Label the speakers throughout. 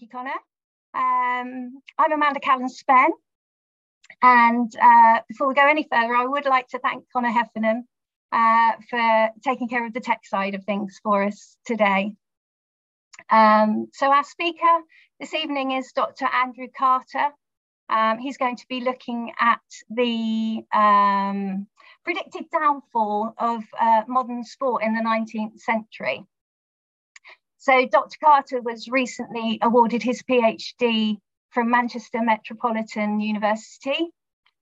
Speaker 1: Thank you, Connor. Um, I'm Amanda Callan Spen. And uh, before we go any further, I would like to thank Connor Heffernan uh, for taking care of the tech side of things for us today. Um, so our speaker this evening is Dr. Andrew Carter. Um, he's going to be looking at the um, predicted downfall of uh, modern sport in the 19th century. So Dr. Carter was recently awarded his PhD from Manchester Metropolitan University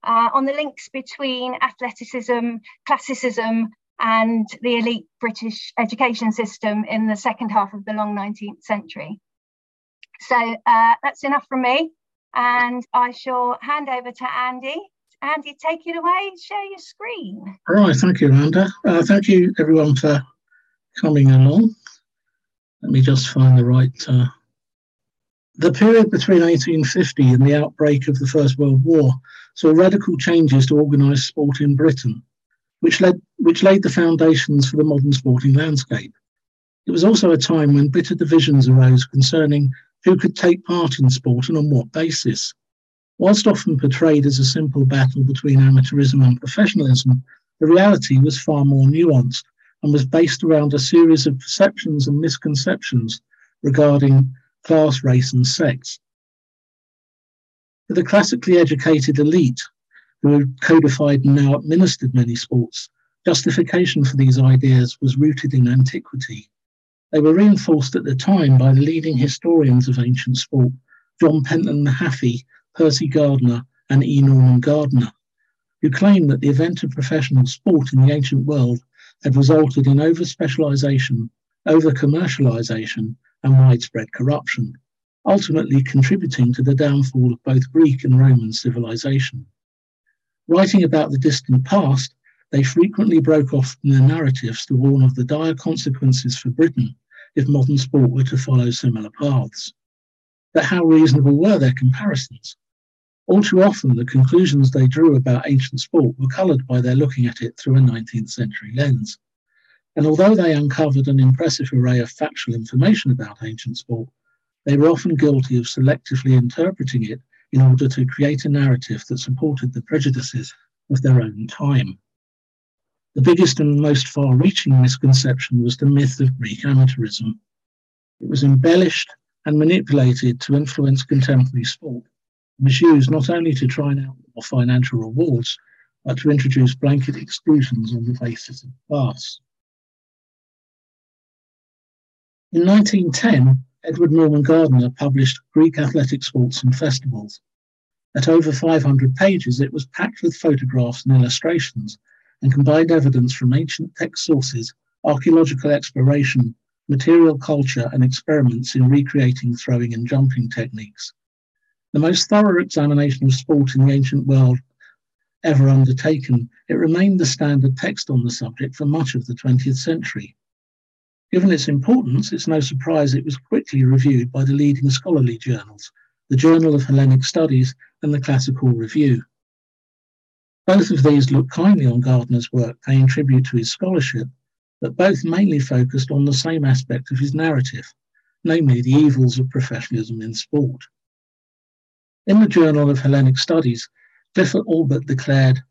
Speaker 1: uh, on the links between athleticism, classicism, and the elite British education system in the second half of the long 19th century. So uh, that's enough from me. And I shall hand over to Andy. Andy, take it away, share your screen.
Speaker 2: All right, thank you, Amanda. Uh, thank you, everyone, for coming along. Let me just find the right. Uh... The period between 1850 and the outbreak of the First World War saw radical changes to organised sport in Britain, which led which laid the foundations for the modern sporting landscape. It was also a time when bitter divisions arose concerning who could take part in sport and on what basis. Whilst often portrayed as a simple battle between amateurism and professionalism, the reality was far more nuanced and was based around a series of perceptions and misconceptions regarding class, race, and sex. For the classically educated elite, who codified and now administered many sports, justification for these ideas was rooted in antiquity. They were reinforced at the time by the leading historians of ancient sport, John Pentland Mahaffy, Percy Gardner, and E. Norman Gardiner, who claimed that the event of professional sport in the ancient world had resulted in over specialization, over commercialisation, and widespread corruption, ultimately contributing to the downfall of both Greek and Roman civilization. Writing about the distant past, they frequently broke off from their narratives to warn of the dire consequences for Britain if modern sport were to follow similar paths. But how reasonable were their comparisons? All too often, the conclusions they drew about ancient sport were coloured by their looking at it through a 19th century lens. And although they uncovered an impressive array of factual information about ancient sport, they were often guilty of selectively interpreting it in order to create a narrative that supported the prejudices of their own time. The biggest and most far reaching misconception was the myth of Greek amateurism. It was embellished and manipulated to influence contemporary sport was used not only to try and out more financial rewards, but to introduce blanket exclusions on the basis of class. In 1910, Edward Norman Gardiner published Greek Athletic Sports and Festivals. At over 500 pages, it was packed with photographs and illustrations and combined evidence from ancient text sources, archaeological exploration, material culture, and experiments in recreating throwing and jumping techniques the most thorough examination of sport in the ancient world ever undertaken, it remained the standard text on the subject for much of the 20th century. Given its importance, it's no surprise it was quickly reviewed by the leading scholarly journals, the Journal of Hellenic Studies and the Classical Review. Both of these look kindly on Gardiner's work, paying tribute to his scholarship, but both mainly focused on the same aspect of his narrative, namely the evils of professionalism in sport. In the Journal of Hellenic Studies, Clifford Allbutt declared,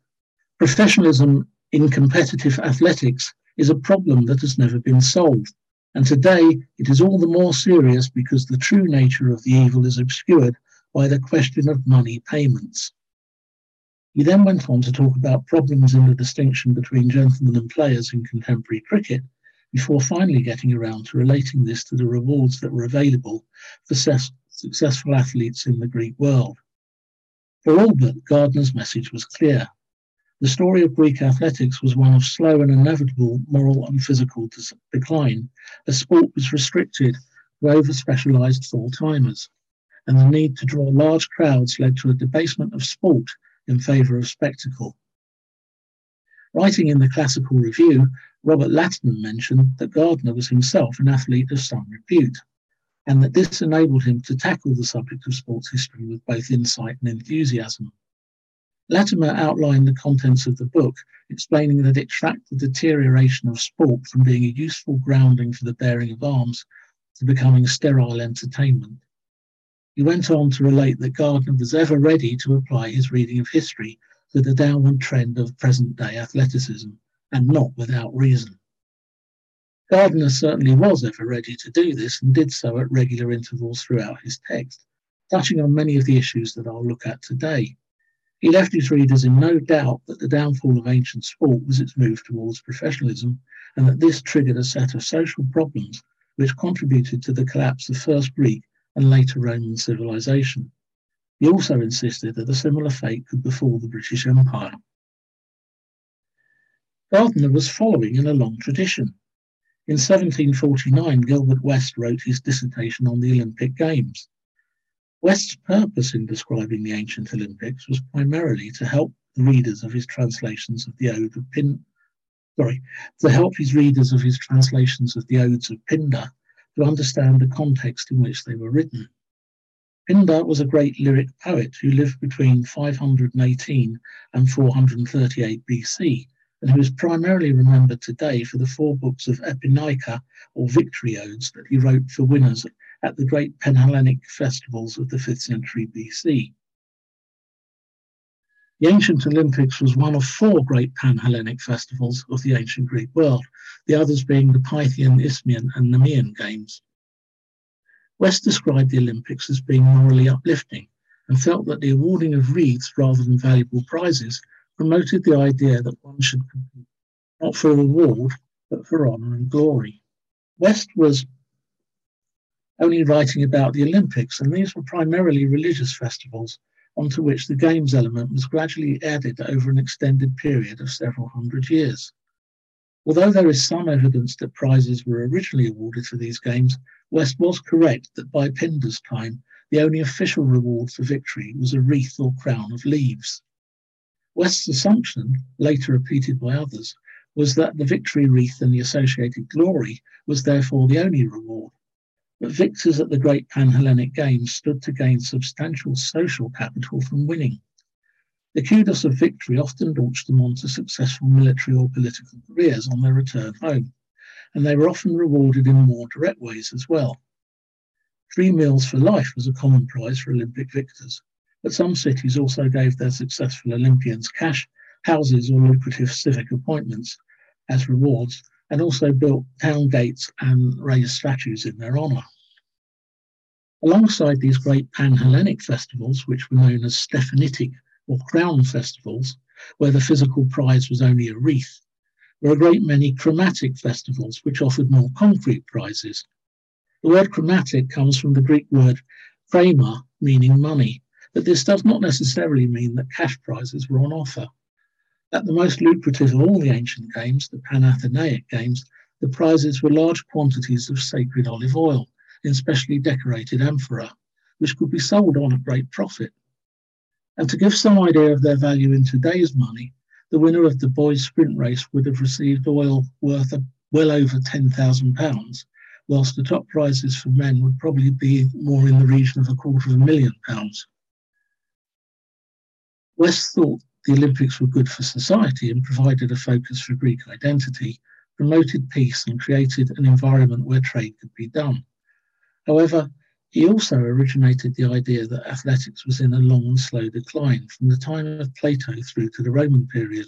Speaker 2: professionalism in competitive athletics is a problem that has never been solved. And today it is all the more serious because the true nature of the evil is obscured by the question of money payments. He then went on to talk about problems in the distinction between gentlemen and players in contemporary cricket, before finally getting around to relating this to the rewards that were available for successful athletes in the Greek world. For Allbutt, Gardiner's message was clear. The story of Greek athletics was one of slow and inevitable moral and physical decline, as sport was restricted to over specialized full timers, and the need to draw large crowds led to a debasement of sport in favor of spectacle. Writing in the Classical Review, Robert Latimer mentioned that Gardner was himself an athlete of some repute and that this enabled him to tackle the subject of sports history with both insight and enthusiasm. Latimer outlined the contents of the book, explaining that it tracked the deterioration of sport from being a useful grounding for the bearing of arms to becoming sterile entertainment. He went on to relate that Gardner was ever ready to apply his reading of history to the downward trend of present day athleticism, and not without reason. Gardner certainly was ever ready to do this and did so at regular intervals throughout his text, touching on many of the issues that I'll look at today. He left his readers in no doubt that the downfall of ancient sport was its move towards professionalism, and that this triggered a set of social problems which contributed to the collapse of first Greek and later Roman civilization. He also insisted that a similar fate could befall the British Empire. Gardner was following in a long tradition. In 1749, Gilbert West wrote his dissertation on the Olympic Games. West's purpose in describing the ancient Olympics was primarily to help the readers of his translations of the Ode of Pin, sorry, to help his readers of his translations of the Odes of Pindar to understand the context in which they were written. Pindar was a great lyric poet who lived between 518 and 438 BC and who is primarily remembered today for the four books of Epinikia or victory odes that he wrote for winners at the great Panhellenic festivals of the 5th century BC. The ancient Olympics was one of four great Panhellenic festivals of the ancient Greek world, the others being the Pythian, Isthmian, and Nemean Games. West described the Olympics as being morally uplifting and felt that the awarding of wreaths rather than valuable prizes promoted the idea that one should compete not for reward, but for honour and glory. West was only writing about the Olympics, and these were primarily religious festivals onto which the games element was gradually added over an extended period of several hundred years. Although there is some evidence that prizes were originally awarded for these games, West was correct that by Pindar's time, the only official reward for victory was a wreath or crown of leaves. West's assumption, later repeated by others, was that the victory wreath and the associated glory was therefore the only reward. But victors at the great Panhellenic Games stood to gain substantial social capital from winning. The kudos of victory often launched them on to successful military or political careers on their return home, and they were often rewarded in more direct ways as well. Free meals for life was a common prize for Olympic victors, but some cities also gave their successful Olympians cash, houses, or lucrative civic appointments as rewards, and also built town gates and raised statues in their honour. Alongside these great Pan-Hellenic festivals, which were known as Stephanitic or crown festivals, where the physical prize was only a wreath, were a great many chrematitic festivals which offered more concrete prizes. The word chrematitic comes from the Greek word chrema, meaning money, but this does not necessarily mean that cash prizes were on offer. At the most lucrative of all the ancient games, the Panathenaic games, the prizes were large quantities of sacred olive oil in specially decorated amphora, which could be sold on at great profit. And to give some idea of their value in today's money, the winner of the boys' sprint race would have received oil worth well over £10,000, whilst the top prizes for men would probably be more in the region of a quarter of a million pounds. West thought the Olympics were good for society and provided a focus for Greek identity, promoted peace, and created an environment where trade could be done. However, he also originated the idea that athletics was in a long and slow decline from the time of Plato through to the Roman period.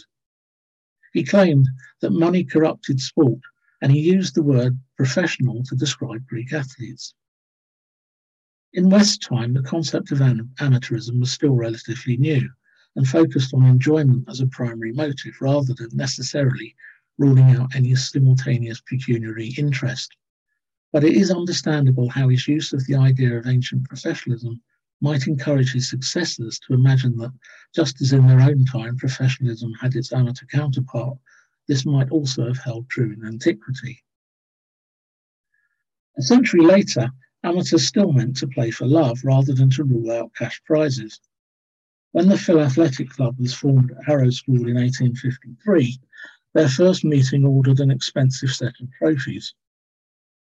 Speaker 2: He claimed that money corrupted sport, and he used the word professional to describe Greek athletes. In West time, the concept of amateurism was still relatively new, and focused on enjoyment as a primary motive rather than necessarily ruling out any simultaneous pecuniary interest. But it is understandable how his use of the idea of ancient professionalism might encourage his successors to imagine that, just as in their own time professionalism had its amateur counterpart, this might also have held true in antiquity. A century later, amateurs still meant to play for love rather than to rule out cash prizes. When the Philathletic Club was formed at Harrow School in 1853, their first meeting ordered an expensive set of trophies.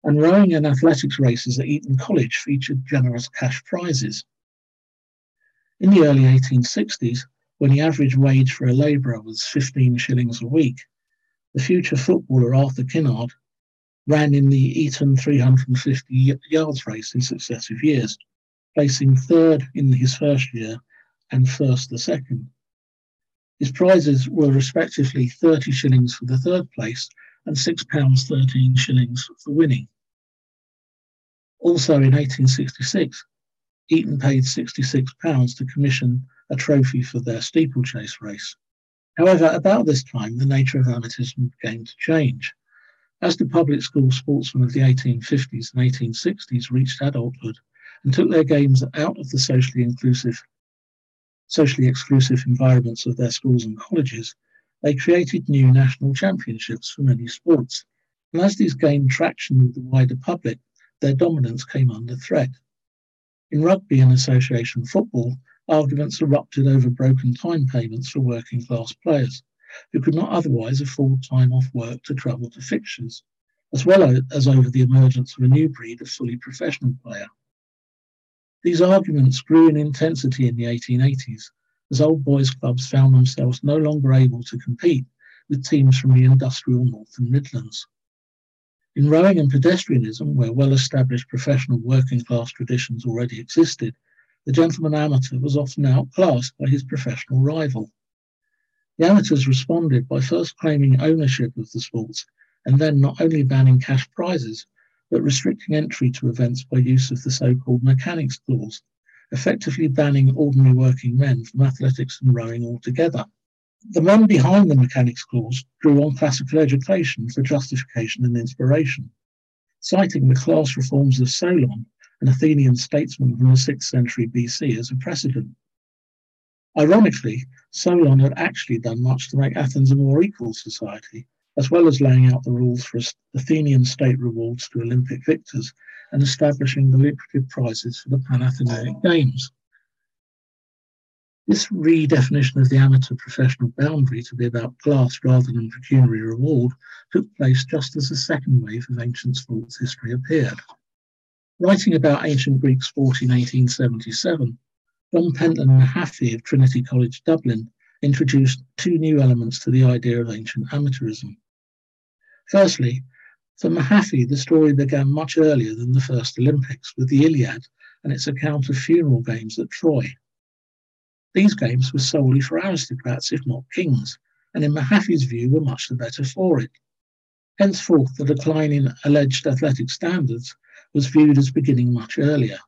Speaker 2: And rowing and athletics races at Eton College featured generous cash prizes. In the early 1860s, when the average wage for a labourer was 15 shillings a week, the future footballer Arthur Kinnaird ran in the Eton 350 yards race in successive years, placing third in his first year and first the second. His prizes were respectively 30 shillings for the third place and £6 13 shillings for winning. Also in 1866, Eton paid £66 to commission a trophy for their steeplechase race. However, about this time, the nature of amateurism began to change. As the public school sportsmen of the 1850s and 1860s reached adulthood and took their games out of the socially inclusive, socially exclusive environments of their schools and colleges, they created new national championships for many sports. And as these gained traction with the wider public, their dominance came under threat. In rugby and association football, arguments erupted over broken time payments for working class players who could not otherwise afford time off work to travel to fixtures, as well as over the emergence of a new breed of fully professional player. These arguments grew in intensity in the 1880s as old boys clubs found themselves no longer able to compete with teams from the industrial North and Midlands. In rowing and pedestrianism, where well established professional working class traditions already existed, the gentleman amateur was often outclassed by his professional rival. The amateurs responded by first claiming ownership of the sports and then not only banning cash prizes, but restricting entry to events by use of the so called mechanics clause, effectively banning ordinary working men from athletics and rowing altogether. The men behind the mechanics clause drew on classical education for justification and inspiration, citing the class reforms of Solon, an Athenian statesman from the 6th century BC, as a precedent. Ironically, Solon had actually done much to make Athens a more equal society, as well as laying out the rules for Athenian state rewards to Olympic victors and establishing the lucrative prizes for the Panathenaic Games. This redefinition of the amateur professional boundary to be about class rather than pecuniary reward took place just as the second wave of ancient sports history appeared. Writing about ancient Greek sport in 1877, John Pentland Mahaffy of Trinity College Dublin introduced two new elements to the idea of ancient amateurism. Firstly, for Mahaffy, the story began much earlier than the first Olympics with the Iliad and its account of funeral games at Troy. These games were solely for aristocrats, if not kings, and in Mahaffy's view were much the better for it. Henceforth, the decline in alleged athletic standards was viewed as beginning much earlier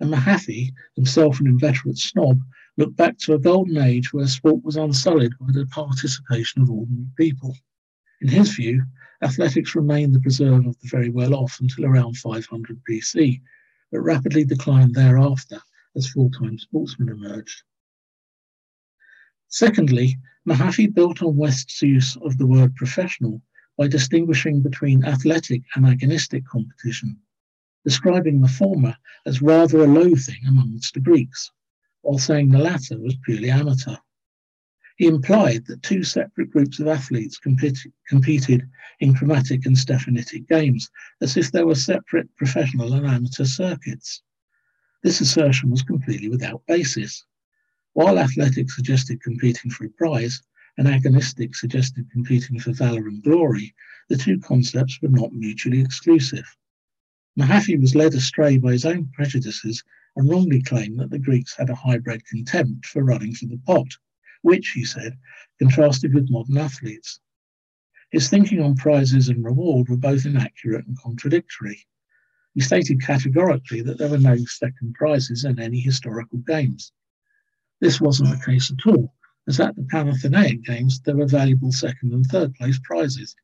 Speaker 2: and Mahaffy, himself an inveterate snob, looked back to a golden age where sport was unsullied by the participation of ordinary people. In his view, athletics remained the preserve of the very well off until around 500 BC, but rapidly declined thereafter as full time sportsmen emerged. Secondly, Mahaffy built on West's use of the word professional by distinguishing between athletic and agonistic competition describing the former as rather a low thing amongst the Greeks, while saying the latter was purely amateur. He implied that two separate groups of athletes compet- competed in chrematitic and stephanitic games, as if there were separate professional and amateur circuits. This assertion was completely without basis. While athletics suggested competing for a prize, and agonistic suggested competing for valour and glory, the two concepts were not mutually exclusive. Mahaffy was led astray by his own prejudices and wrongly claimed that the Greeks had a high-bred contempt for running for the pot, which, he said, contrasted with modern athletes. His thinking on prizes and reward were both inaccurate and contradictory. He stated categorically that there were no second prizes in any historical games. This wasn't the case at all, as at the Panathenaic Games there were valuable second and third place prizes.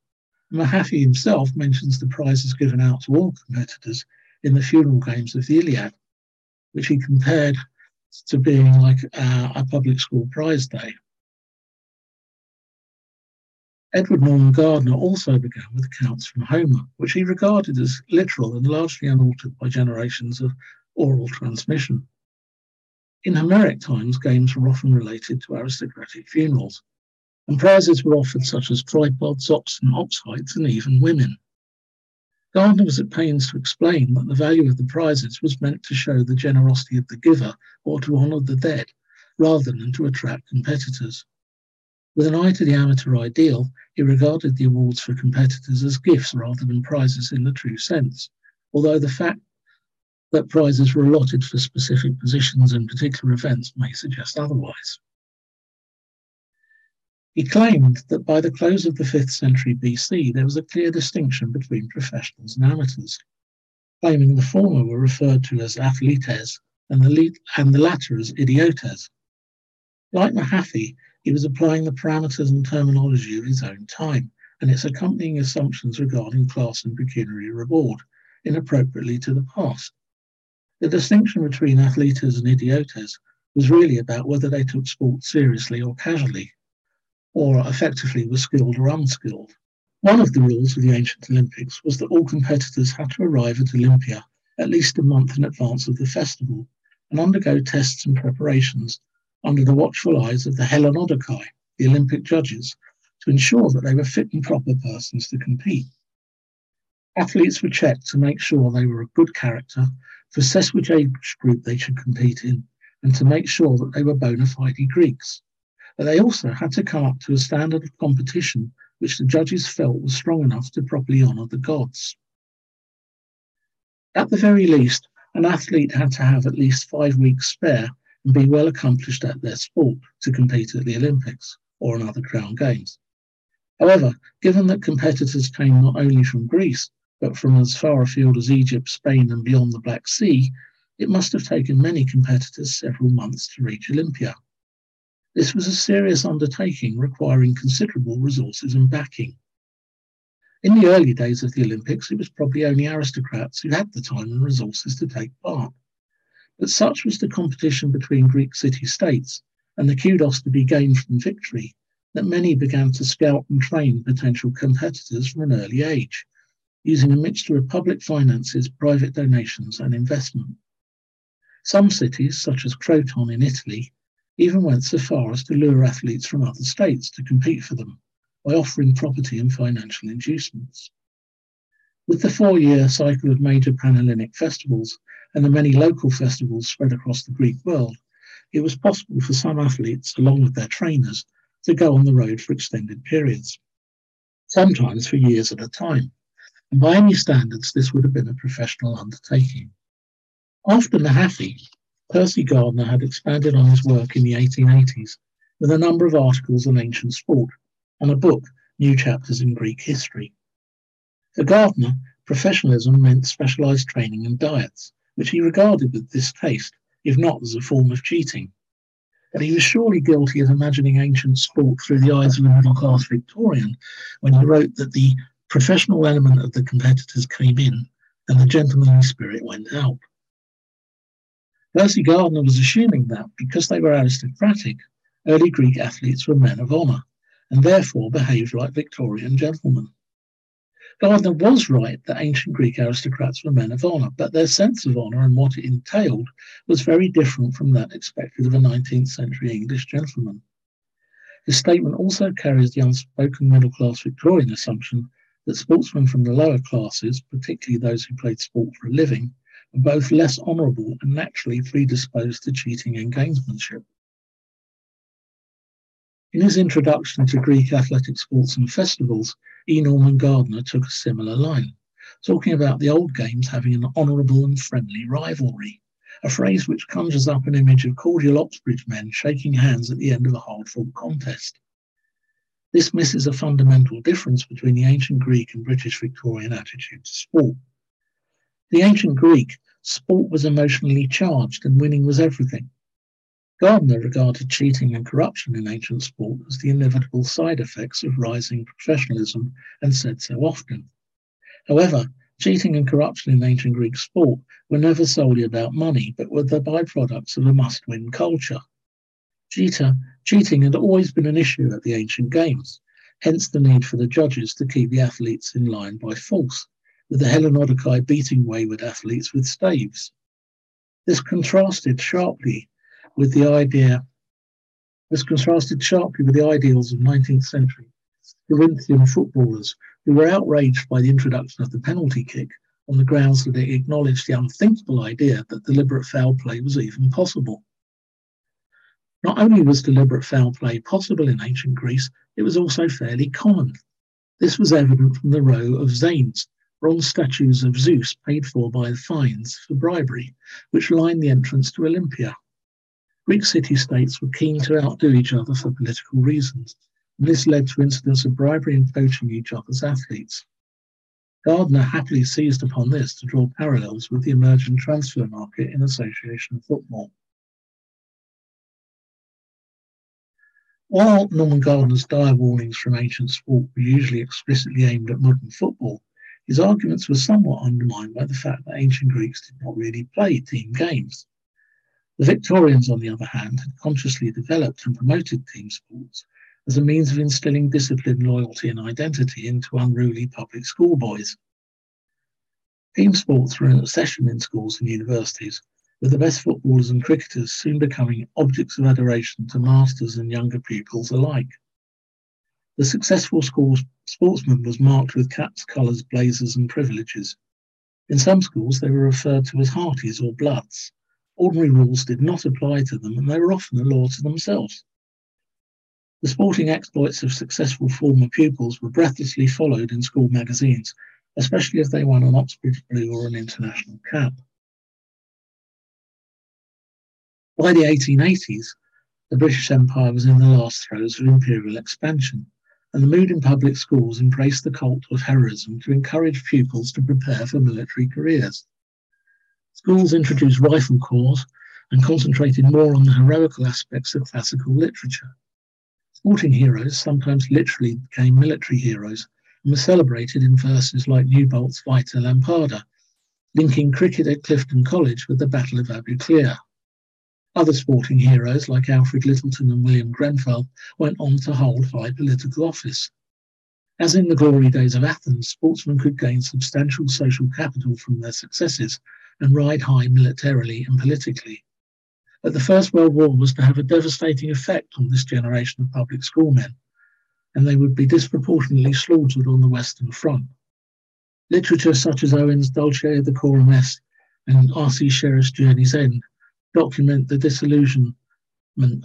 Speaker 2: Mahaffy himself mentions the prizes given out to all competitors in the funeral games of the Iliad, which he compared to being like uh, a public school prize day. Edward Norman Gardiner also began with accounts from Homer, which he regarded as literal and largely unaltered by generations of oral transmission. In Homeric times, games were often related to aristocratic funerals, and prizes were offered such as tripods, oxen, ox hides, and even women. Gardner was at pains to explain that the value of the prizes was meant to show the generosity of the giver or to honour the dead, rather than to attract competitors. With an eye to the amateur ideal, he regarded the awards for competitors as gifts rather than prizes in the true sense, although the fact that prizes were allotted for specific positions in particular events may suggest otherwise. He claimed that by the close of the 5th century BC, there was a clear distinction between professionals and amateurs, claiming the former were referred to as athletes and the, and the latter as idiotes. Like Mahaffy, he was applying the parameters and terminology of his own time and its accompanying assumptions regarding class and pecuniary reward inappropriately to the past. The distinction between athletes and idiotes was really about whether they took sport seriously or casually, or effectively were skilled or unskilled. One of the rules of the ancient Olympics was that all competitors had to arrive at Olympia at least a month in advance of the festival and undergo tests and preparations under the watchful eyes of the Hellenodikai, the Olympic judges, to ensure that they were fit and proper persons to compete. Athletes were checked to make sure they were of good character, to assess which age group they should compete in, and to make sure that they were bona fide Greeks but they also had to come up to a standard of competition which the judges felt was strong enough to properly honour the gods. At the very least, an athlete had to have at least five weeks spare and be well accomplished at their sport to compete at the Olympics or in other crown games. However, given that competitors came not only from Greece, but from as far afield as Egypt, Spain, and beyond the Black Sea, it must have taken many competitors several months to reach Olympia. This was a serious undertaking requiring considerable resources and backing. In the early days of the Olympics, it was probably only aristocrats who had the time and resources to take part. But such was the competition between Greek city states and the kudos to be gained from victory that many began to scout and train potential competitors from an early age, using a mixture of public finances, private donations, and investment. Some cities, such as Croton in Italy, even went so far as to lure athletes from other states to compete for them by offering property and financial inducements. With the four year cycle of major Panhellenic festivals and the many local festivals spread across the Greek world, it was possible for some athletes, along with their trainers, to go on the road for extended periods, sometimes for years at a time. And by any standards, this would have been a professional undertaking. After Mahaffy, Percy Gardner had expanded on his work in the 1880s with a number of articles on ancient sport and a book, New Chapters in Greek History. For Gardner, professionalism meant specialized training and diets, which he regarded with distaste, if not as a form of cheating. But he was surely guilty of imagining ancient sport through the eyes of a middle class Victorian when he wrote that the professional element of the competitors came in and the gentlemanly spirit went out. Percy Gardner was assuming that because they were aristocratic, early Greek athletes were men of honour and therefore behaved like Victorian gentlemen. Gardner was right that ancient Greek aristocrats were men of honour, but their sense of honour and what it entailed was very different from that expected of a 19th century English gentleman. His statement also carries the unspoken middle class Victorian assumption that sportsmen from the lower classes, particularly those who played sport for a living, are both less honourable and naturally predisposed to cheating and gamesmanship. In his introduction to Greek athletic sports and festivals, E. Norman Gardiner took a similar line, talking about the old games having an honourable and friendly rivalry, a phrase which conjures up an image of cordial Oxbridge men shaking hands at the end of a hard-fought contest. This misses a fundamental difference between the ancient Greek and British Victorian attitude to sport. The ancient Greek, sport was emotionally charged and winning was everything. Gardner regarded cheating and corruption in ancient sport as the inevitable side effects of rising professionalism and said so often. However, cheating and corruption in ancient Greek sport were never solely about money, but were the byproducts of a must win culture. Cheater, cheating had always been an issue at the ancient games, hence the need for the judges to keep the athletes in line by force with the Hellenodikai beating wayward athletes with staves. This contrasted sharply with the idea, this contrasted sharply with the ideals of 19th century Corinthian footballers who were outraged by the introduction of the penalty kick on the grounds that it acknowledged the unthinkable idea that deliberate foul play was even possible. Not only was deliberate foul play possible in ancient Greece, it was also fairly common. This was evident from the row of zanes bronze statues of Zeus paid for by fines for bribery, which lined the entrance to Olympia. Greek city states were keen to outdo each other for political reasons, and this led to incidents of bribery and poaching each other's athletes. Gardner happily seized upon this to draw parallels with the emerging transfer market in association football. While Norman Gardiner's dire warnings from ancient sport were usually explicitly aimed at modern football, his arguments were somewhat undermined by the fact that ancient Greeks did not really play team games. The Victorians, on the other hand, had consciously developed and promoted team sports as a means of instilling discipline, loyalty, and identity into unruly public schoolboys. Team sports were in obsession in schools and universities, with the best footballers and cricketers soon becoming objects of adoration to masters and younger pupils alike. The successful school sportsman was marked with caps, colours, blazers, and privileges. In some schools, they were referred to as hearties or bloods. Ordinary rules did not apply to them, and they were often a law to themselves. The sporting exploits of successful former pupils were breathlessly followed in school magazines, especially if they won an Oxbridge Blue or an international cap. By the 1880s, the British Empire was in the last throes of imperial expansion, and the mood in public schools embraced the cult of heroism to encourage pupils to prepare for military careers. Schools introduced rifle corps and concentrated more on the heroical aspects of classical literature. Sporting heroes sometimes literally became military heroes and were celebrated in verses like Newbolt's Vita Lampada, linking cricket at Clifton College with the Battle of Abu Klea. Other sporting heroes like Alfred Lyttelton and William Grenfell went on to hold high political office. As in the glory days of Athens, sportsmen could gain substantial social capital from their successes and ride high militarily and politically. But the First World War was to have a devastating effect on this generation of public schoolmen, and they would be disproportionately slaughtered on the Western Front. Literature such as Owen's Dulce et Decorum Est and R.C. Sherriff's Journey's End document the disillusionment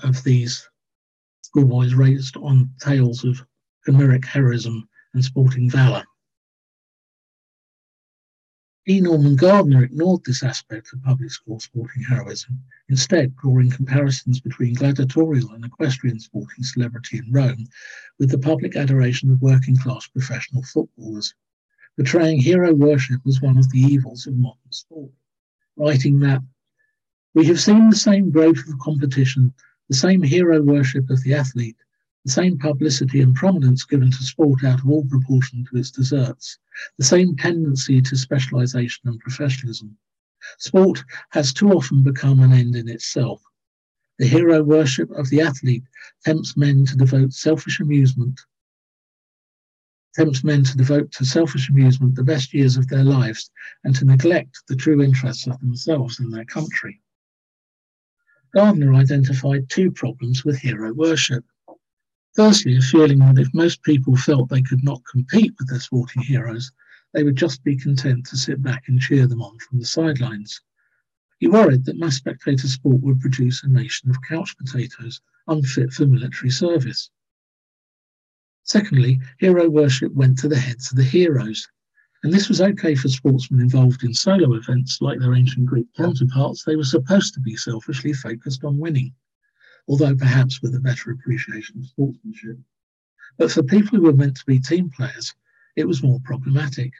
Speaker 2: of these schoolboys raised on tales of Homeric heroism and sporting valour. E. Norman Gardiner ignored this aspect of public school sporting heroism, instead drawing comparisons between gladiatorial and equestrian sporting celebrity in Rome with the public adoration of working class professional footballers, portraying hero worship as one of the evils of modern sport, writing that we have seen the same growth of competition, the same hero worship of the athlete, the same publicity and prominence given to sport out of all proportion to its deserts, the same tendency to specialization and professionalism. Sport has too often become an end in itself. The hero worship of the athlete tempts men to devote selfish amusement, tempts men to devote to selfish amusement the best years of their lives and to neglect the true interests of themselves and their country. Gardner identified two problems with hero worship. Firstly, a feeling that if most people felt they could not compete with their sporting heroes, they would just be content to sit back and cheer them on from the sidelines. He worried that mass spectator sport would produce a nation of couch potatoes unfit for military service. Secondly, hero worship went to the heads of the heroes, and this was okay for sportsmen involved in solo events like their ancient Greek counterparts. They were supposed to be selfishly focused on winning, although perhaps with a better appreciation of sportsmanship. But for people who were meant to be team players, it was more problematic.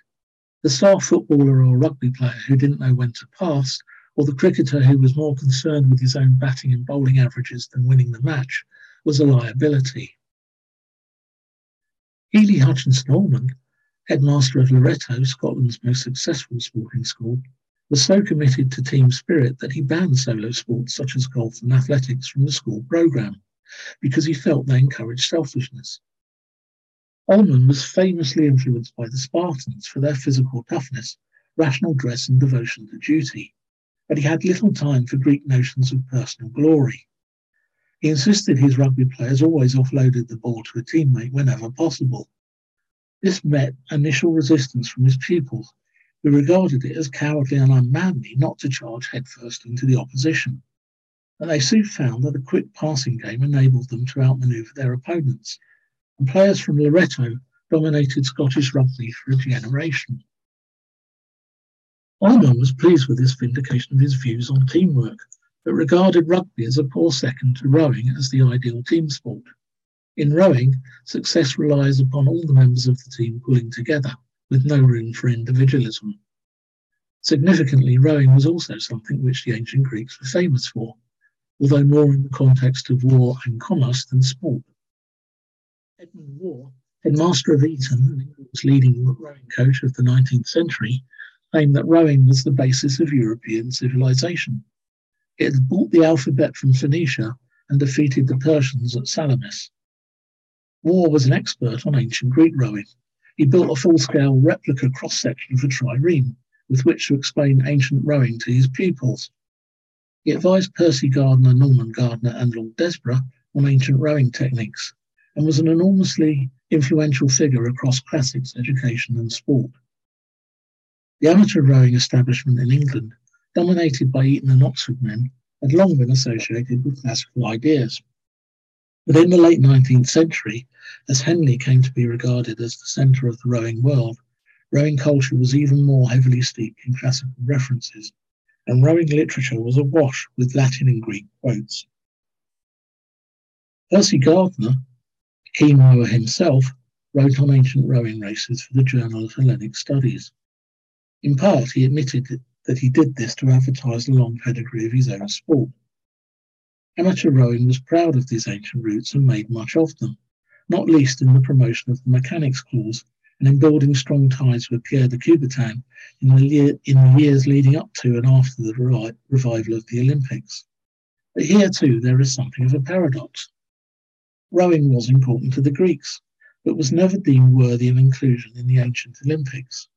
Speaker 2: The star footballer or rugby player who didn't know when to pass, or the cricketer who was more concerned with his own batting and bowling averages than winning the match, was a liability. Hely Hutchinson Almond headmaster of Loretto, Scotland's most successful sporting school, was so committed to team spirit that he banned solo sports such as golf and athletics from the school programme because he felt they encouraged selfishness. Almond was famously influenced by the Spartans for their physical toughness, rational dress, and devotion to duty, but he had little time for Greek notions of personal glory. He insisted his rugby players always offloaded the ball to a teammate whenever possible, this met initial resistance from his pupils, who regarded it as cowardly and unmanly not to charge headfirst into the opposition. But they soon found that a quick passing game enabled them to outmaneuver their opponents, and players from Loretto dominated Scottish rugby for a generation. Almond was pleased with this vindication of his views on teamwork, but regarded rugby as a poor second to rowing as the ideal team sport. In rowing, success relies upon all the members of the team pulling together, with no room for individualism. Significantly, rowing was also something which the ancient Greeks were famous for, although more in the context of war and commerce than sport. Edmond Warre, headmaster of Eton and England's leading rowing coach of the 19th century, claimed that rowing was the basis of European civilization. It had brought the alphabet from Phoenicia and defeated the Persians at Salamis. Warre was an expert on ancient Greek rowing. He built a full-scale replica cross-section for trireme, with which to explain ancient rowing to his pupils. He advised Percy Gardner, Norman Gardiner, and Lord Desborough on ancient rowing techniques, and was an enormously influential figure across classics, education, and sport. The amateur rowing establishment in England, dominated by Eton and Oxford men, had long been associated with classical ideas. But in the late 19th century, as Henley came to be regarded as the centre of the rowing world, rowing culture was even more heavily steeped in classical references, and rowing literature was awash with Latin and Greek quotes. Percy Gardner, keen rower himself, wrote on ancient rowing races for the Journal of Hellenic Studies. In part, he admitted that he did this to advertise the long pedigree of his own sport. Amateur rowing was proud of these ancient roots and made much of them, not least in the promotion of the mechanics clause and in building strong ties with Pierre de Coubertin in the, year, in the years leading up to and after the re- revival of the Olympics. But here too there is something of a paradox. Rowing was important to the Greeks, but was never deemed worthy of inclusion in the ancient Olympics.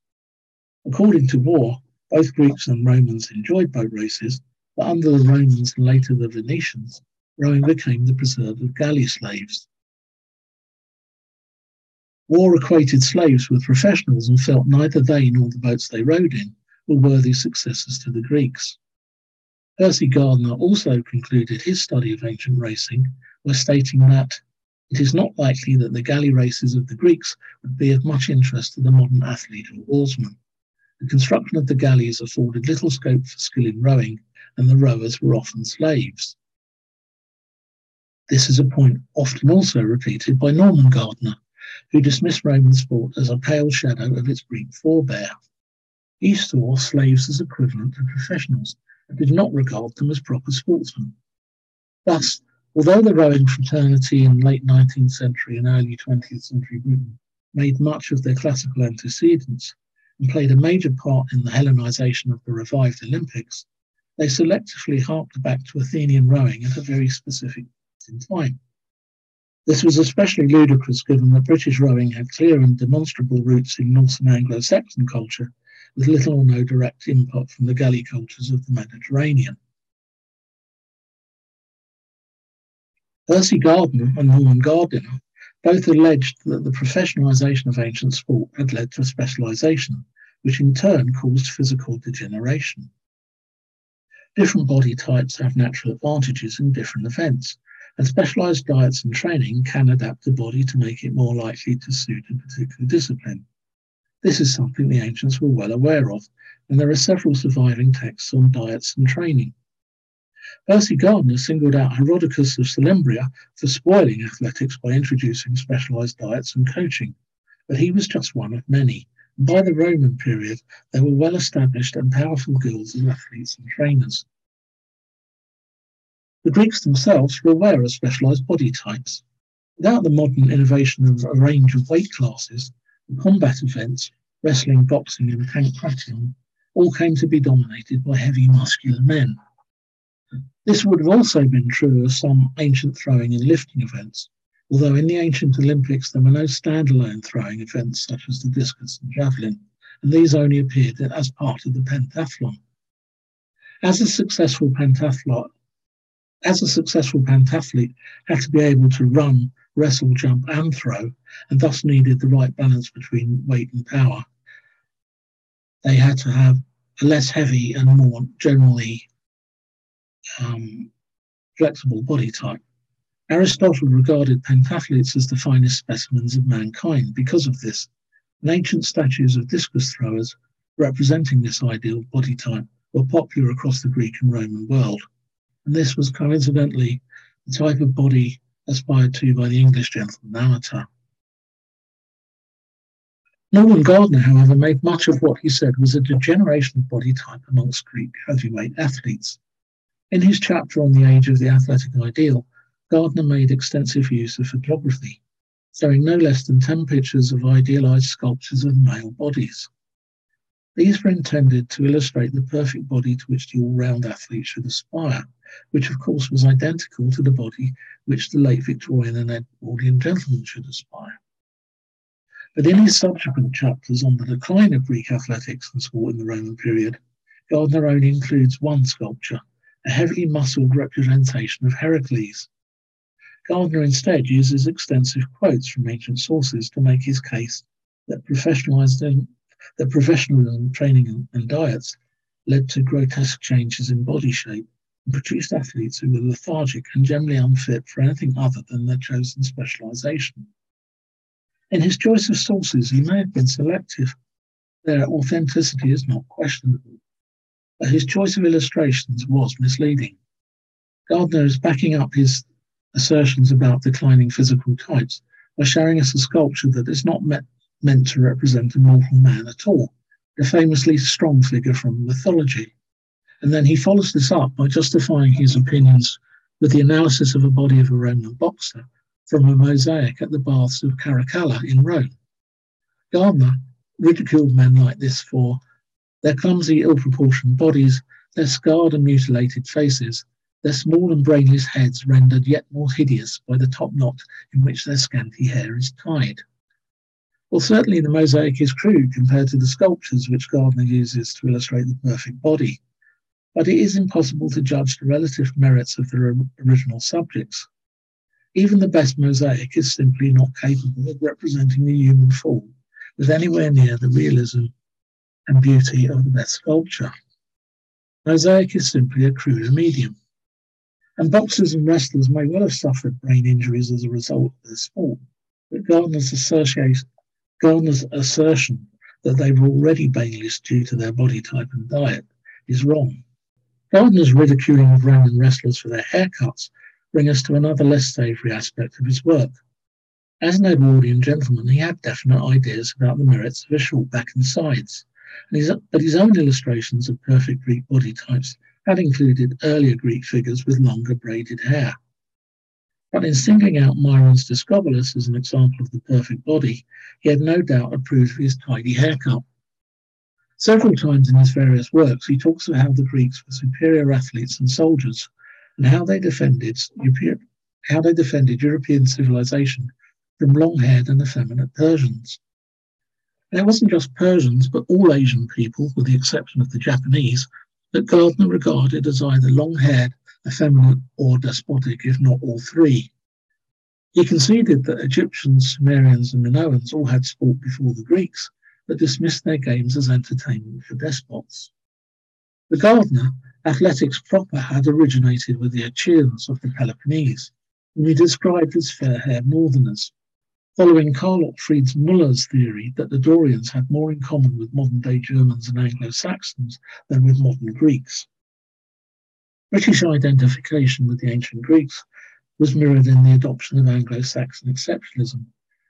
Speaker 2: According to Warre, both Greeks and Romans enjoyed boat races, but under the Romans and later the Venetians, rowing became the preserve of galley slaves. Warre equated slaves with professionals and felt neither they nor the boats they rowed in were worthy successors to the Greeks. Percy Gardner also concluded his study of ancient racing by stating that it is not likely that the galley races of the Greeks would be of much interest to the modern athlete or oarsman. The construction of the galleys afforded little scope for skill in rowing, and the rowers were often slaves. This is a point often also repeated by Norman Gardiner, who dismissed Roman sport as a pale shadow of its Greek forebear. He saw slaves as equivalent to professionals and did not regard them as proper sportsmen. Thus, although the rowing fraternity in late 19th century and early 20th century Britain made much of their classical antecedents and played a major part in the Hellenization of the revived Olympics, they selectively harked back to Athenian rowing at a very specific point in time. This was especially ludicrous given that British rowing had clear and demonstrable roots in Northern Anglo Saxon culture, with little or no direct input from the galley cultures of the Mediterranean. Percy Gardner and Norman Gardiner both alleged that the professionalisation of ancient sport had led to specialisation, which in turn caused physical degeneration. Different body types have natural advantages in different events, and specialized diets and training can adapt the body to make it more likely to suit a particular discipline. This is something the ancients were well aware of, and there are several surviving texts on diets and training. Percy Gardner singled out Herodicus of Selymbria for spoiling athletics by introducing specialized diets and coaching, but he was just one of many. By the Roman period, there were well established and powerful guilds of athletes and trainers. The Greeks themselves were aware of specialized body types. Without the modern innovation of a range of weight classes, combat events, wrestling, boxing, and pancration, all came to be dominated by heavy muscular men. This would have also been true of some ancient throwing and lifting events, although in the ancient Olympics there were no standalone throwing events such as the discus and javelin, and these only appeared as part of the pentathlon. As a successful pentathlon, as a successful pentathlete had to be able to run, wrestle, jump, and throw, and thus needed the right balance between weight and power. They had to have a less heavy and more generally um, flexible body type. Aristotle regarded pentathletes as the finest specimens of mankind because of this. And ancient statues of discus throwers representing this ideal body type were popular across the Greek and Roman world. And this was coincidentally the type of body aspired to by the English gentleman amateur. Norman Gardiner, however, made much of what he said was a degeneration of body type amongst Greek heavyweight athletes. In his chapter on the age of the athletic ideal, Gardiner made extensive use of photography, showing no less than 10 pictures of idealized sculptures of male bodies. These were intended to illustrate the perfect body to which the all round athlete should aspire, which of course was identical to the body which the late Victorian and Edwardian gentleman should aspire. But in his subsequent chapters on the decline of Greek athletics and sport in the Roman period, Gardiner only includes one sculpture, a heavily muscled representation of Heracles. Gardiner instead uses extensive quotes from ancient sources to make his case that professionalism, that professionalism, training, and diets led to grotesque changes in body shape and produced athletes who were lethargic and generally unfit for anything other than their chosen specialisation. In his choice of sources, he may have been selective. Their authenticity is not questionable. But his choice of illustrations was misleading. Gardiner is backing up his assertions about declining physical types by showing us a sculpture that is not met, meant to represent a mortal man at all, a famously strong figure from mythology. And then he follows this up by justifying his opinions with the analysis of a body of a Roman boxer from a mosaic at the baths of Caracalla in Rome. Gardiner ridiculed men like this for their clumsy, ill proportioned bodies, their scarred and mutilated faces, their small and brainless heads rendered yet more hideous by the top knot in which their scanty hair is tied. Well, certainly the mosaic is crude compared to the sculptures which Gardiner uses to illustrate the perfect body, but it is impossible to judge the relative merits of the original subjects. Even the best mosaic is simply not capable of representing the human form with anywhere near the realism and beauty of the best sculpture. Mosaic is simply a cruder medium. And boxers and wrestlers may well have suffered brain injuries as a result of their sport, but Gardiner's, Gardiner's assertion that they were already brainless due to their body type and diet is wrong. Gardiner's ridiculing of Roman wrestlers for their haircuts bring us to another less savoury aspect of his work. As an Edwardian gentleman, he had definite ideas about the merits of a short back and sides, and his, but his own illustrations of perfect Greek body types had included earlier Greek figures with longer braided hair. But in singling out Myron's Discobolus as an example of the perfect body, he had no doubt approved of his tidy haircut. Several times in his various works, he talks of how the Greeks were superior athletes and soldiers, and how they defended how they defended European civilization from long-haired and effeminate Persians. And it wasn't just Persians, but all Asian people, with the exception of the Japanese, that Gardiner regarded as either long-haired, effeminate, or despotic, if not all three. He conceded that Egyptians, Sumerians, and Minoans all had sport before the Greeks, but dismissed their games as entertainment for despots. The Gardiner Athletics proper had originated with the Achaeans of the Peloponnese, whom he described as fair-haired northerners, following Karl Otfried Muller's theory that the Dorians had more in common with modern-day Germans and Anglo-Saxons than with modern Greeks. British identification with the ancient Greeks was mirrored in the adoption of Anglo-Saxon exceptionalism,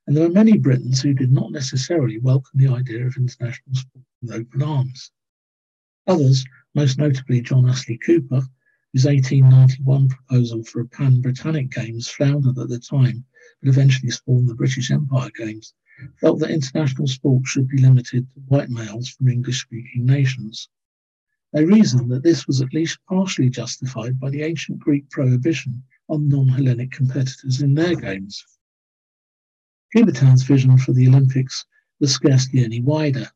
Speaker 2: and there were many Britons who did not necessarily welcome the idea of international sport with open arms. Others most notably John Astley Cooper, whose 1891 proposal for a Pan Britannic Games floundered at the time but eventually spawned the British Empire Games, felt that international sport should be limited to white males from English speaking nations. They reasoned that this was at least partially justified by the ancient Greek prohibition on non Hellenic competitors in their games. Coubertin's vision for the Olympics was scarcely any wider.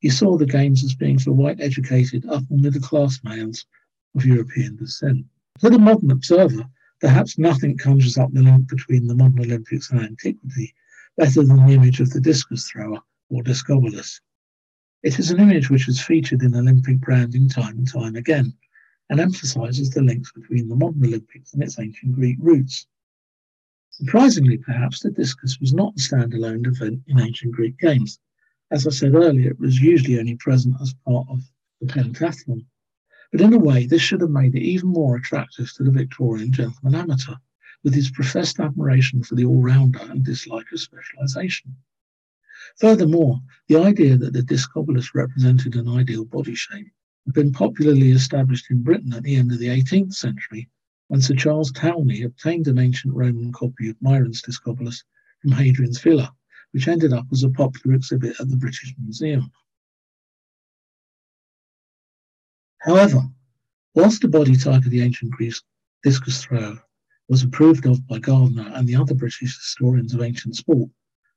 Speaker 2: He saw the Games as being for white educated upper middle class males of European descent. To the modern observer, perhaps nothing conjures up the link between the modern Olympics and antiquity better than the image of the discus thrower or discobolus. It is an image which is featured in Olympic branding time and time again and emphasizes the links between the modern Olympics and its ancient Greek roots. Surprisingly, perhaps, the discus was not a standalone event in ancient Greek games. As I said earlier, it was usually only present as part of the pentathlon. But in a way, this should have made it even more attractive to the Victorian gentleman amateur, with his professed admiration for the all-rounder and dislike of specialisation. Furthermore, the idea that the discobolus represented an ideal body shape had been popularly established in Britain at the end of the 18th century when Sir Charles Townley obtained an ancient Roman copy of Myron's Discobolus from Hadrian's Villa, which ended up as a popular exhibit at the British Museum. However, whilst the body type of the ancient Greek discus thrower was approved of by Gardiner and the other British historians of ancient sport,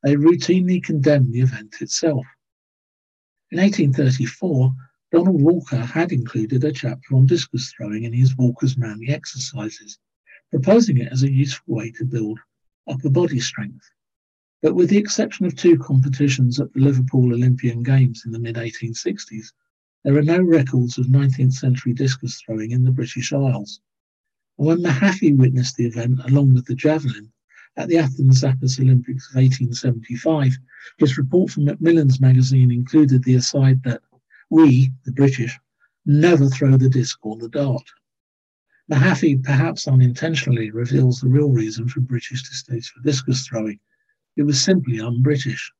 Speaker 2: they routinely condemned the event itself. In 1834, Donald Walker had included a chapter on discus throwing in his Walker's Manly Exercises, proposing it as a useful way to build upper body strength. But with the exception of two competitions at the Liverpool Olympian Games in the mid 1860s, there are no records of 19th century discus throwing in the British Isles. And when Mahaffy witnessed the event along with the javelin at the Athens Zappas Olympics of 1875, his report from Macmillan's magazine included the aside that we, the British, never throw the disc or the dart. Mahaffy, perhaps unintentionally, reveals the real reason for British distaste for discus throwing. It was simply un-British.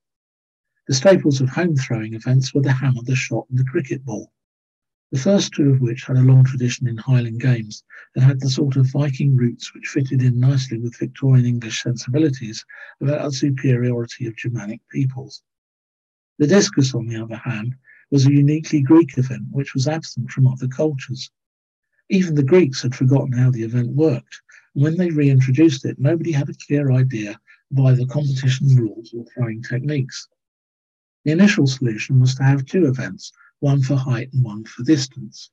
Speaker 2: The staples of home throwing events were the hammer, the shot, and the cricket ball. The first two of which had a long tradition in Highland games and had the sort of Viking roots which fitted in nicely with Victorian English sensibilities about the superiority of Germanic peoples. The discus, on the other hand, was a uniquely Greek event which was absent from other cultures. Even the Greeks had forgotten how the event worked, and when they reintroduced it, nobody had a clear idea of either competition rules or throwing techniques. The initial solution was to have two events, one for height and one for distance.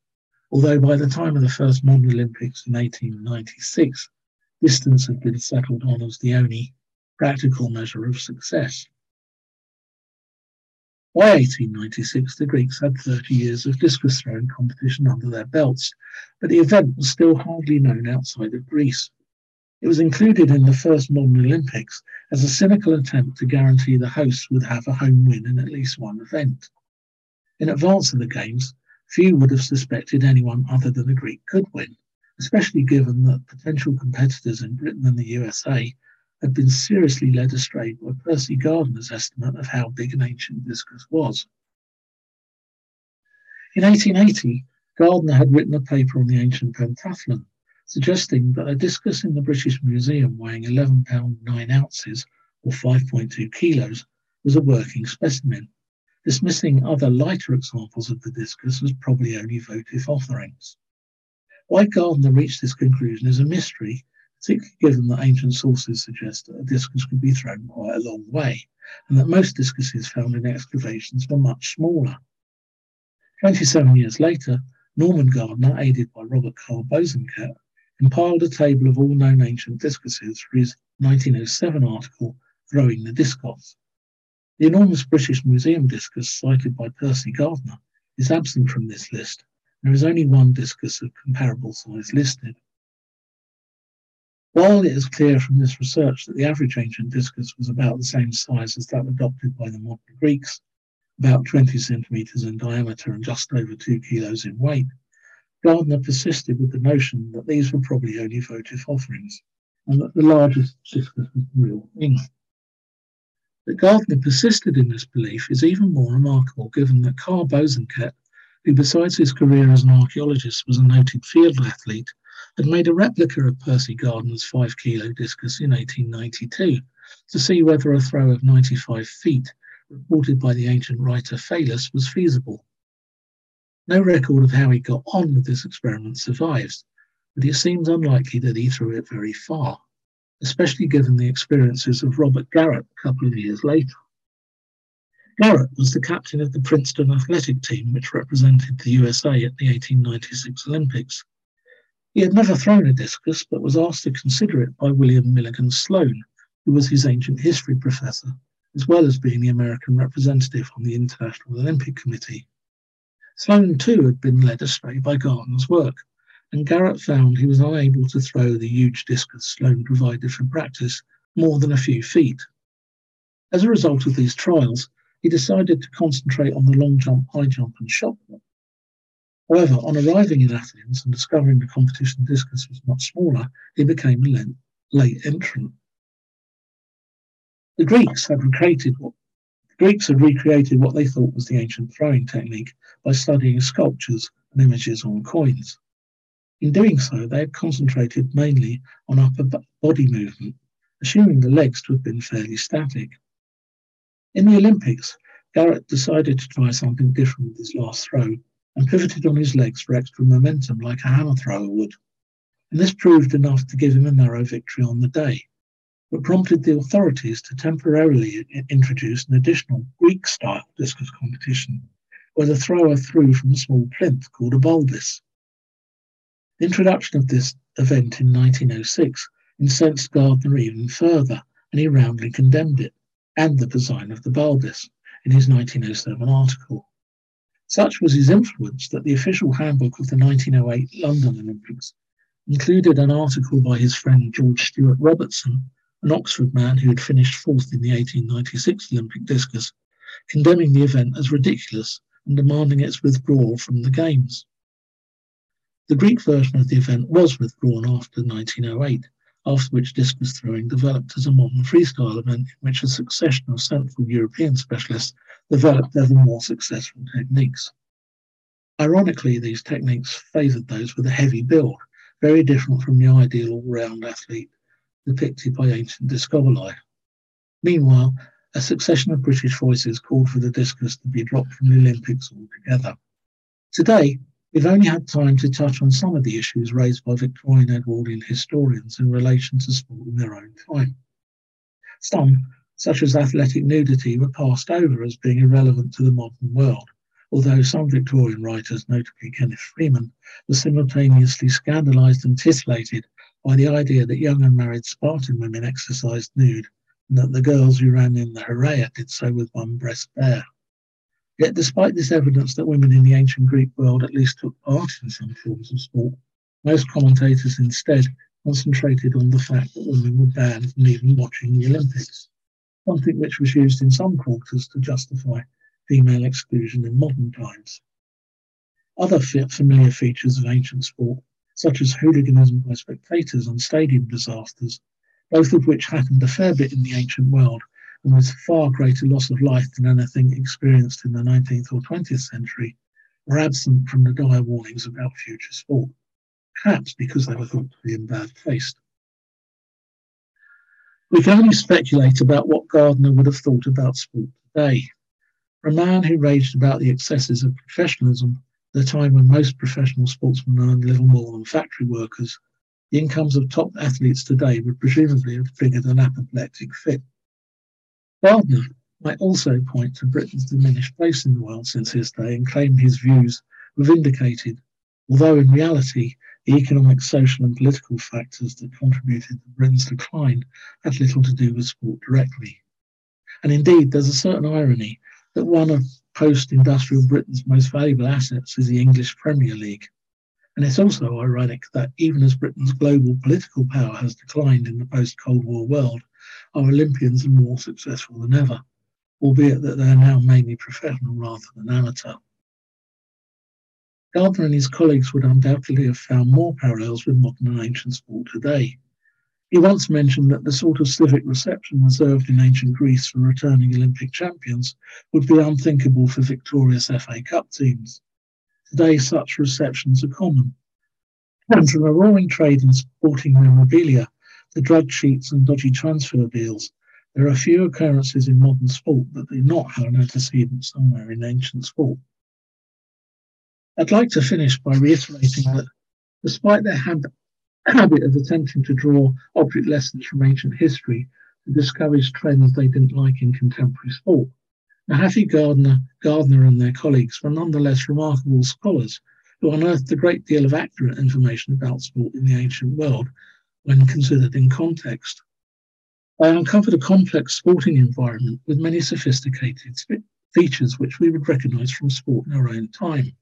Speaker 2: Although by the time of the first modern Olympics in 1896, distance had been settled on as the only practical measure of success. By 1896, the Greeks had 30 years of discus throwing competition under their belts, but the event was still hardly known outside of Greece. It was included in the first modern Olympics as a cynical attempt to guarantee the hosts would have a home win in at least one event. In advance of the Games, few would have suspected anyone other than a Greek could win, especially given that potential competitors in Britain and the USA had been seriously led astray by Percy Gardner's estimate of how big an ancient discus was. In 1880, Gardner had written a paper on the ancient pentathlon, suggesting that a discus in the British Museum weighing 11 pounds 9 ounces or 5.2 kilos was a working specimen, dismissing other lighter examples of the discus as probably only votive offerings. Why Gardner reached this conclusion is a mystery, particularly given that ancient sources suggest that a discus could be thrown quite a long way, and that most discuses found in excavations were much smaller. 27 years later, Norman Gardiner, aided by Robert Carr Bosanquet, compiled a table of all known ancient discuses for his 1907 article, Throwing the Discos. The enormous British Museum discus cited by Percy Gardner is absent from this list. There is only one discus of comparable size listed. While it is clear from this research that the average ancient discus was about the same size as that adopted by the modern Greeks, about 20 centimetres in diameter and just over 2 kilos in weight, Gardiner persisted with the notion that these were probably only votive offerings and that the largest discus was the real thing. That Gardiner persisted in this belief is even more remarkable given that Carr Bosanquet, who besides his career as an archaeologist was a noted field athlete, had made a replica of Percy Gardner's 5 kilo discus in 1892 to see whether a throw of 95 feet, reported by the ancient writer Phayllos, was feasible. No record of how he got on with this experiment survives, but it seems unlikely that he threw it very far, especially given the experiences of Robert Garrett a couple of years later. Garrett was the captain of the Princeton athletic team, which represented the USA at the 1896 Olympics. He had never thrown a discus, but was asked to consider it by William Milligan Sloane, who was his ancient history professor, as well as being the American representative on the International Olympic Committee. Sloane, too, had been led astray by Gardner's work, and Garrett found he was unable to throw the huge discus Sloane provided for practice more than a few feet. As a result of these trials, he decided to concentrate on the long jump, high jump, and shot put. However, on arriving in Athens and discovering the competition discus was much smaller, he became a late entrant. The Greeks had recreated what the Greeks had recreated what they thought was the ancient throwing technique by studying sculptures and images on coins. In doing so, they had concentrated mainly on upper body movement, assuming the legs to have been fairly static. In the Olympics, Garrett decided to try something different with his last throw and pivoted on his legs for extra momentum like a hammer thrower would. And this proved enough to give him a narrow victory on the day but prompted the authorities to temporarily introduce an additional Greek style discus competition, where the thrower threw from a small plinth called a balbis. The introduction of this event in 1906 incensed Gardiner even further, and he roundly condemned it and the design of the balbis in his 1907 article. Such was his influence that the official handbook of the 1908 London Olympics included an article by his friend George Stewart Robertson an Oxford man who had finished fourth in the 1896 Olympic discus, condemning the event as ridiculous and demanding its withdrawal from the Games. The Greek version of the event was withdrawn after 1908, after which discus throwing developed as a modern freestyle event in which a succession of Central European specialists developed ever more successful techniques. Ironically, these techniques favoured those with a heavy build, very different from the ideal all round athlete depicted by ancient Discoboli. Meanwhile, a succession of British voices called for the discus to be dropped from the Olympics altogether. Today, we've only had time to touch on some of the issues raised by Victorian Edwardian historians in relation to sport in their own time. Some, such as athletic nudity, were passed over as being irrelevant to the modern world, although some Victorian writers, notably Kenneth Freeman, were simultaneously scandalised and titillated by the idea that young unmarried Spartan women exercised nude that the girls who ran in the Heraea did so with one breast bare. Yet, despite this evidence that women in the ancient Greek world at least took part in some forms of sport, most commentators instead concentrated on the fact that women were banned from even watching the Olympics, something which was used in some quarters to justify female exclusion in modern times. Other familiar features of ancient sport such as hooliganism by spectators and stadium disasters, both of which happened a fair bit in the ancient world and with far greater loss of life than anything experienced in the 19th or 20th century, were absent from the dire warnings about future sport, perhaps because they were thought to be in bad taste. We can only speculate about what Gardiner would have thought about sport today. For a man who raged about the excesses of professionalism, the time when most professional sportsmen earned little more than factory workers, the incomes of top athletes today would presumably have triggered an apoplectic fit. Gardiner might also point to Britain's diminished place in the world since his day and claim his views were vindicated, although in reality, the economic, social, and political factors that contributed to Britain's decline had little to do with sport directly. And indeed, there's a certain irony that one of post industrial Britain's most valuable assets is the English Premier League. And it's also ironic that even as Britain's global political power has declined in the post Cold War world, our Olympians are more successful than ever, albeit that they're now mainly professional rather than amateur. Gardiner and his colleagues would undoubtedly have found more parallels with modern and ancient sport today. He once mentioned that the sort of civic reception reserved in ancient Greece for returning Olympic champions would be unthinkable for victorious FA Cup teams. Today, such receptions are common. And from a roaring trade in sporting memorabilia to drug cheats and dodgy transfer deals, there are few occurrences in modern sport that do not have an antecedent somewhere in ancient sport. I'd like to finish by reiterating that despite their habit habit of attempting to draw object lessons from ancient history to discourage trends they didn't like in contemporary sport. Mahaffy Gardner, Gardner and their colleagues were nonetheless remarkable scholars who unearthed a great deal of accurate information about sport in the ancient world when considered in context. They uncovered a complex sporting environment with many sophisticated features which we would recognize from sport in our own time.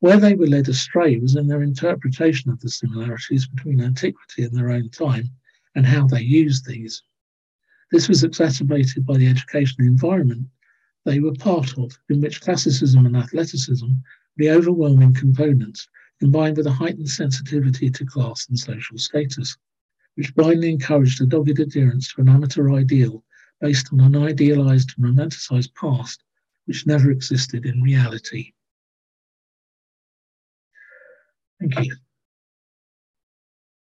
Speaker 2: Where they were led astray was in their interpretation of the similarities between antiquity and their own time and how they used these. This was exacerbated by the educational environment they were part of, in which classicism and athleticism, the overwhelming components, combined with a heightened sensitivity to class and social status, which blindly encouraged a dogged adherence to an amateur ideal based on an idealized and romanticized past which never existed in reality. Thank you.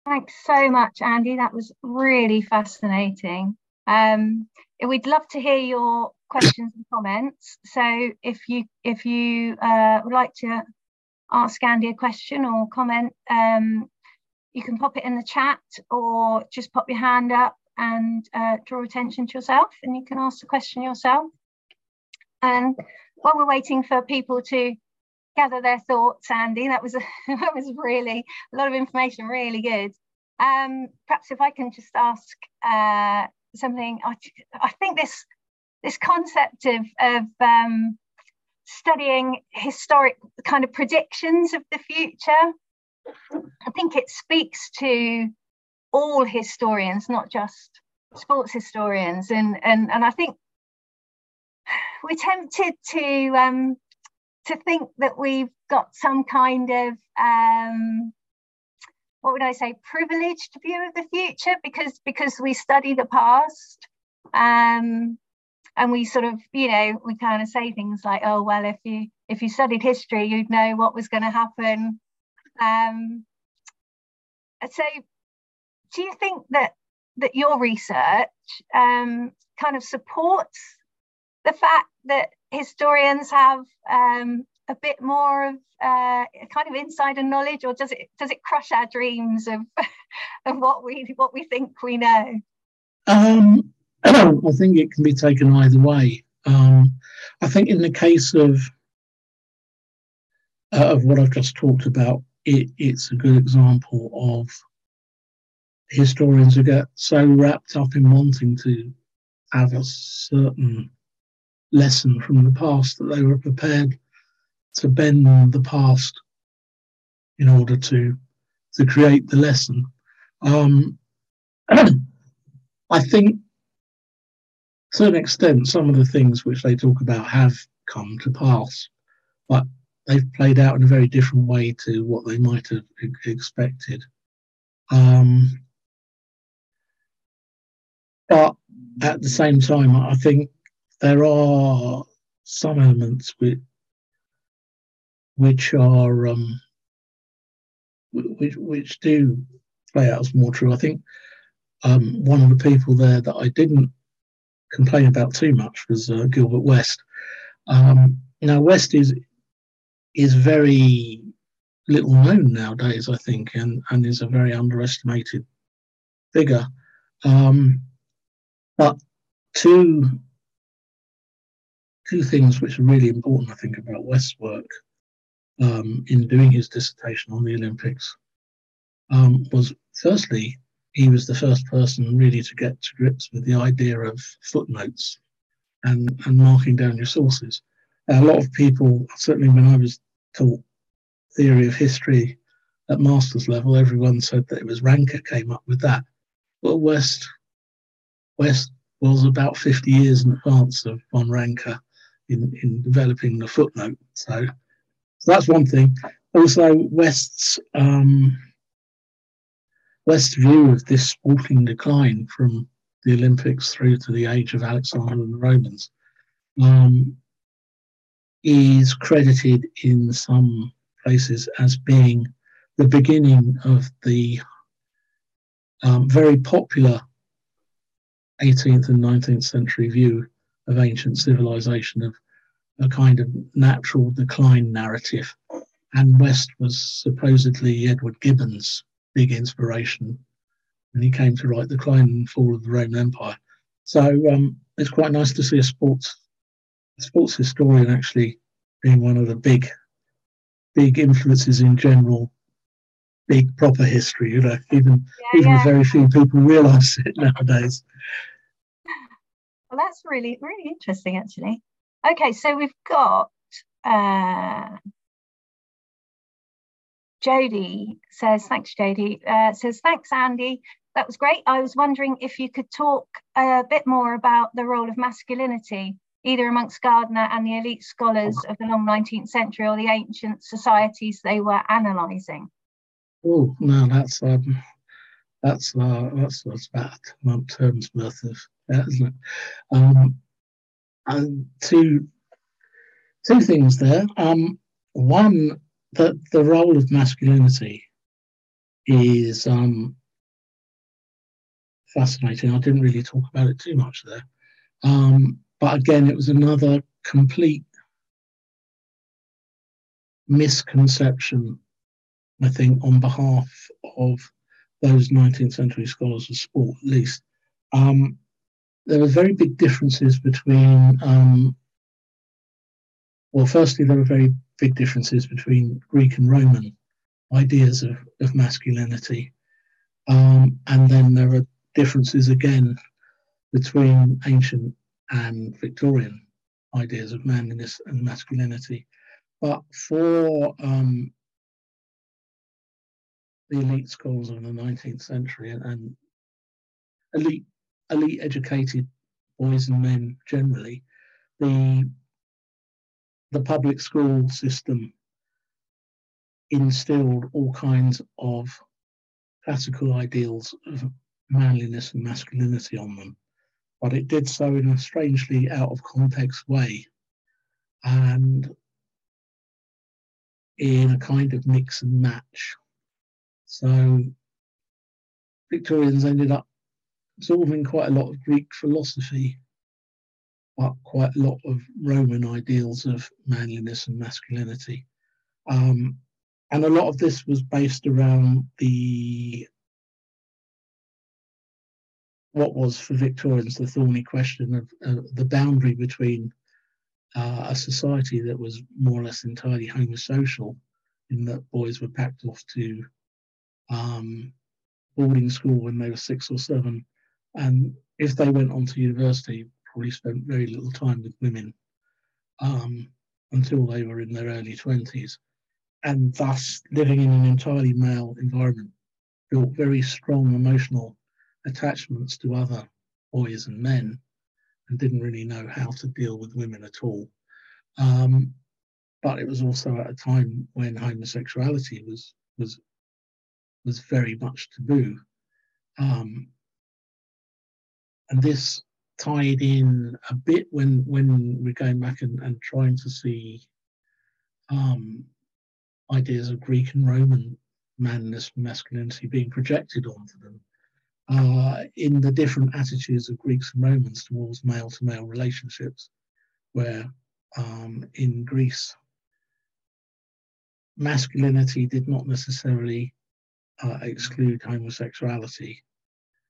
Speaker 1: Thanks so much, Andy. That was really fascinating. Um, we'd love to hear your questions and comments. So if you if you uh, would like to ask Andy a question or comment, um, you can pop it in the chat or just pop your hand up and uh, draw attention to yourself and you can ask the question yourself. And while we're waiting for people to gather their thoughts, Andy, that was a, that was really a lot of information, really good. Um, perhaps if I can just ask uh, something, I, I think this this concept of, of um, studying historic kind of predictions of the future, I think it speaks to all historians, not just sports historians, and and and I think we're tempted to um, to think that we've got some kind of um, what would I say privileged view of the future because because we study the past um, and we sort of you know we kind of say things like oh well if you if you studied history you'd know what was going to happen. Um, so do you think that that your research um, kind of supports the fact that historians have um, a bit more of uh, kind of insider knowledge, or does it does it crush our dreams of of what we what we think we know?
Speaker 2: Um, I think it can be taken either way. Um, I think in the case of uh, of what I've just talked about, it, it's a good example of historians who get so wrapped up in wanting to have a certain lesson from the past that they were prepared to bend the past in order to to create the lesson. Um, I think, to an extent, some of the things which they talk about have come to pass, but they've played out in a very different way to what they might have expected. Um, but at the same time, I think there are some elements which which are um, which which do play out as more true. I think um, one of the people there that I didn't complain about too much was uh, Gilbert West. Um, now West is is very little known nowadays, I think, and and is a very underestimated figure. Um, but two two things which are really important, I think, about West's work um, in doing his dissertation on the Olympics um, was firstly, he was the first person really to get to grips with the idea of footnotes and, and marking down your sources. a lot of people, certainly when I was taught theory of history at master's level, everyone said that it was Ranke came up with that. Well, West West was about 50 years in advance of von Ranke in, in developing the footnote. So so that's one thing. Also, West's um, West's view of this sporting decline from the Olympics through to the age of Alexander and the Romans um, is credited in some places as being the beginning of the um, very popular 18th and 19th century view of ancient civilization of a kind of natural decline narrative. And West was supposedly Edward Gibbon's big inspiration when he came to write The Decline and Fall of the Roman Empire. So um, it's quite nice to see a sports a sports historian actually being one of the big big influences in general big proper history you know even yeah, even yeah. very few people realize it nowadays
Speaker 1: well that's really really interesting actually Okay, so we've got uh, Jody says, thanks, Jody. Uh, says, thanks, Andy. That was great. I was wondering if you could talk a bit more about the role of masculinity either amongst Gardiner and the elite scholars of the long 19th century or the ancient societies they were analysing?
Speaker 2: Oh, no, that's um, that's uh, that's that's about month terms worth of that, isn't it? Um, and two two things there. Um, one that the role of masculinity is um, fascinating. I didn't really talk about it too much there. Um, but again, it was another complete misconception, I think, on behalf of those 19th century scholars of sport, at least. Um, there were very big differences between, um, well, firstly, there were very big differences between Greek and Roman ideas of, of masculinity. Um, and then there are differences again between ancient and Victorian ideas of manliness and masculinity. But for um, the elite schools of the 19th century and, and elite elite educated boys and men generally, the the public school system instilled all kinds of classical ideals of manliness and masculinity on them, but it did so in a strangely out of context way and in a kind of mix and match. So Victorians ended up absorbing quite a lot of Greek philosophy, but quite a lot of Roman ideals of manliness and masculinity. Um, and a lot of this was based around the what was for Victorians the thorny question of uh, the boundary between uh, a society that was more or less entirely homosocial, in that boys were packed off to um, boarding school when they were six or seven, and if they went on to university, probably spent very little time with women um, until they were in their early twenties, and thus living in an entirely male environment built very strong emotional attachments to other boys and men and didn't really know how to deal with women at all. Um, but it was also at a time when homosexuality was was was very much taboo. Um, and this tied in a bit when when we're going back and, and trying to see um, ideas of Greek and Roman manliness and masculinity being projected onto them uh, in the different attitudes of Greeks and Romans towards male to male relationships, where um, in Greece, masculinity did not necessarily uh, exclude homosexuality,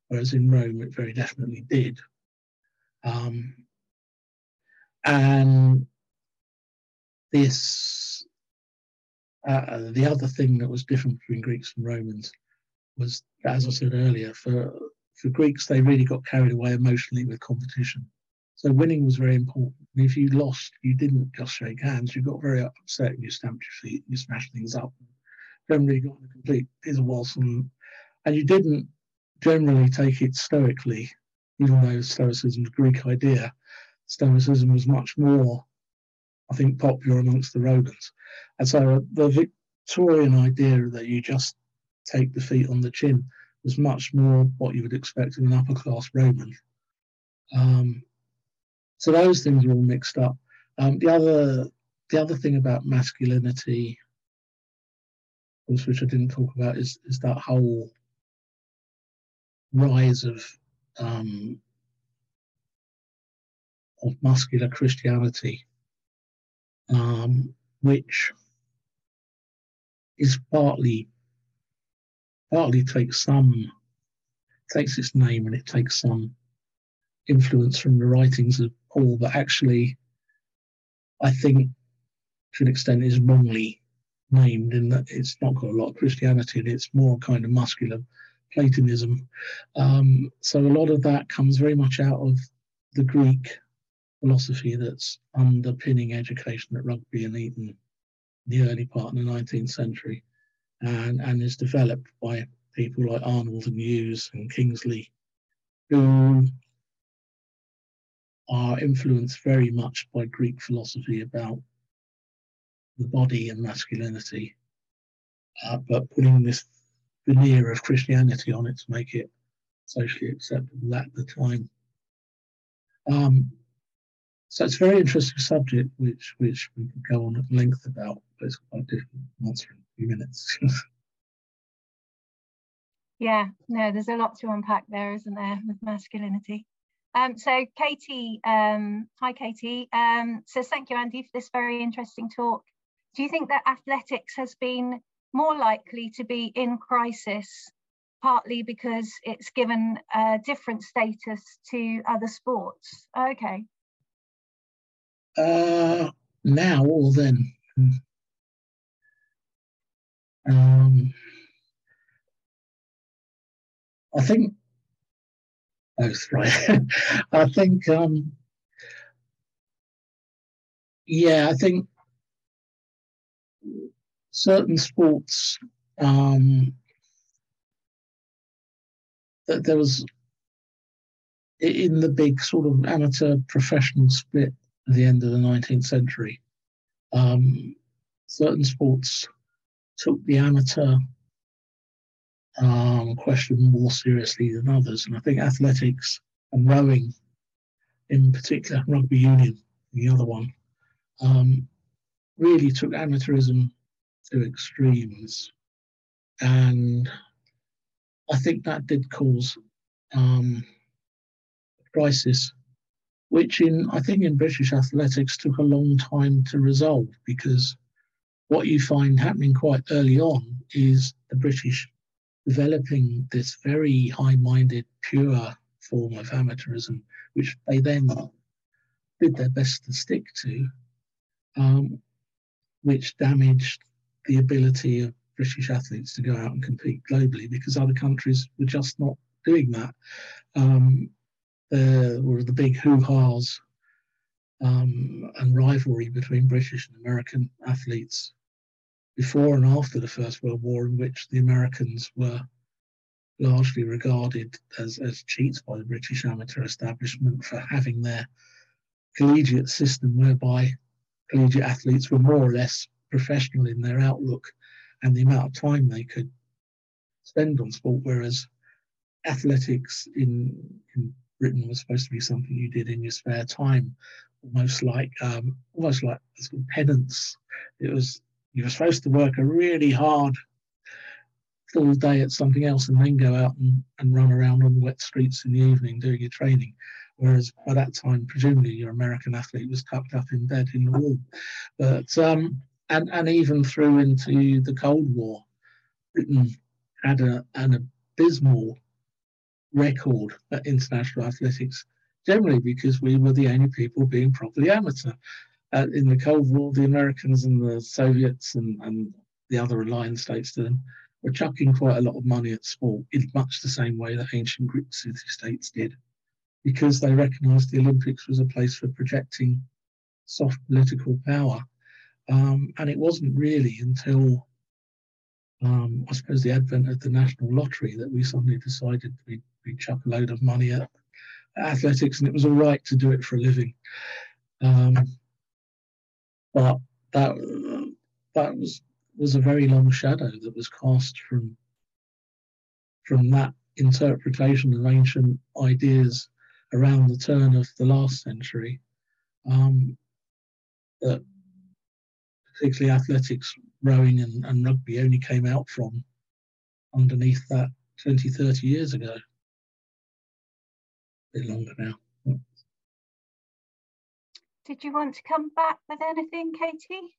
Speaker 2: whereas in Rome it very definitely did. Um, and this, uh, the other thing that was different between Greeks and Romans was, as I said earlier, for for Greeks, they really got carried away emotionally with competition. So winning was very important. And if you lost, you didn't just shake hands. You got very upset and you stamped your feet and you smashed things up. Generally got in a complete was and, and you didn't generally take it stoically, even though Stoicism is a Greek idea. Stoicism was much more, I think, popular amongst the Romans. And so the Victorian idea that you just take defeat on the chin was much more what you would expect in an upper class Roman. Um, so those things are all mixed up. Um, the other the other thing about masculinity, which I didn't talk about, is is that whole rise of um, of muscular Christianity, um, which is partly partly takes some takes its name and it takes some influence from the writings of Paul, but actually, I think to an extent is wrongly named in that it's not got a lot of Christianity and it's more kind of muscular Platonism. Um, so a lot of that comes very much out of the Greek philosophy that's underpinning education at Rugby and Eton in the early part of the 19th century and, and is developed by people like Arnold and Hughes and Kingsley, who are influenced very much by Greek philosophy about the body and masculinity, uh, but putting this veneer of Christianity on it to make it socially acceptable at the time. Um, so it's a very interesting subject, which which we could go on at length about, but it's quite difficult to answer in a few minutes.
Speaker 1: yeah, no, there's a lot to unpack there, isn't there, with masculinity. Um, so Katie, um, hi Katie, um, thank you Andy for this very interesting talk. Do you think that athletics has been more likely to be in crisis, partly because it's given a different status to other sports? Okay.
Speaker 2: Uh, now or then? Um, I think both, right? I think, um, yeah, I think certain sports um, that there was in the big sort of amateur professional split at the end of the 19th century. Um, certain sports took the amateur um, question more seriously than others. And I think athletics and rowing, in particular, rugby union, the other one, um, really took amateurism to extremes. And I think that did cause um, a crisis, which in I think in British athletics took a long time to resolve because what you find happening quite early on is the British developing this very high-minded, pure form of amateurism, which they then did their best to stick to, um, which damaged the ability of British athletes to go out and compete globally because other countries were just not doing that. Um, there were the big hoo-has um, and rivalry between British and American athletes before and after the First World War, in which the Americans were largely regarded as, as cheats by the British amateur establishment for having their collegiate system whereby collegiate athletes were more or less professional in their outlook and the amount of time they could spend on sport, whereas athletics in, in Britain was supposed to be something you did in your spare time, almost like um, almost like penance. It was you were supposed to work a really hard full day at something else and then go out and, and run around on the wet streets in the evening doing your training. Whereas by that time, presumably your American athlete was tucked up in bed in the room. But um, and and even through into the Cold War, Britain had a, an abysmal record at international athletics, generally because we were the only people being properly amateur uh, in the Cold War, the Americans and the Soviets and, and the other allied states to them were chucking quite a lot of money at sport in much the same way that ancient Greek city states did, because they recognised the Olympics was a place for projecting soft political power. Um, and it wasn't really until, um, I suppose, the advent of the national lottery that we suddenly decided we'd, we'd chuck a load of money at athletics, and it was all right to do it for a living. Um, but that that was was a very long shadow that was cast from from that interpretation of ancient ideas around the turn of the last century. Um, that particularly athletics, rowing, and, and rugby only came out from underneath that 20, 30 years ago. A bit longer now.
Speaker 1: Did you want to come back with anything, Katie?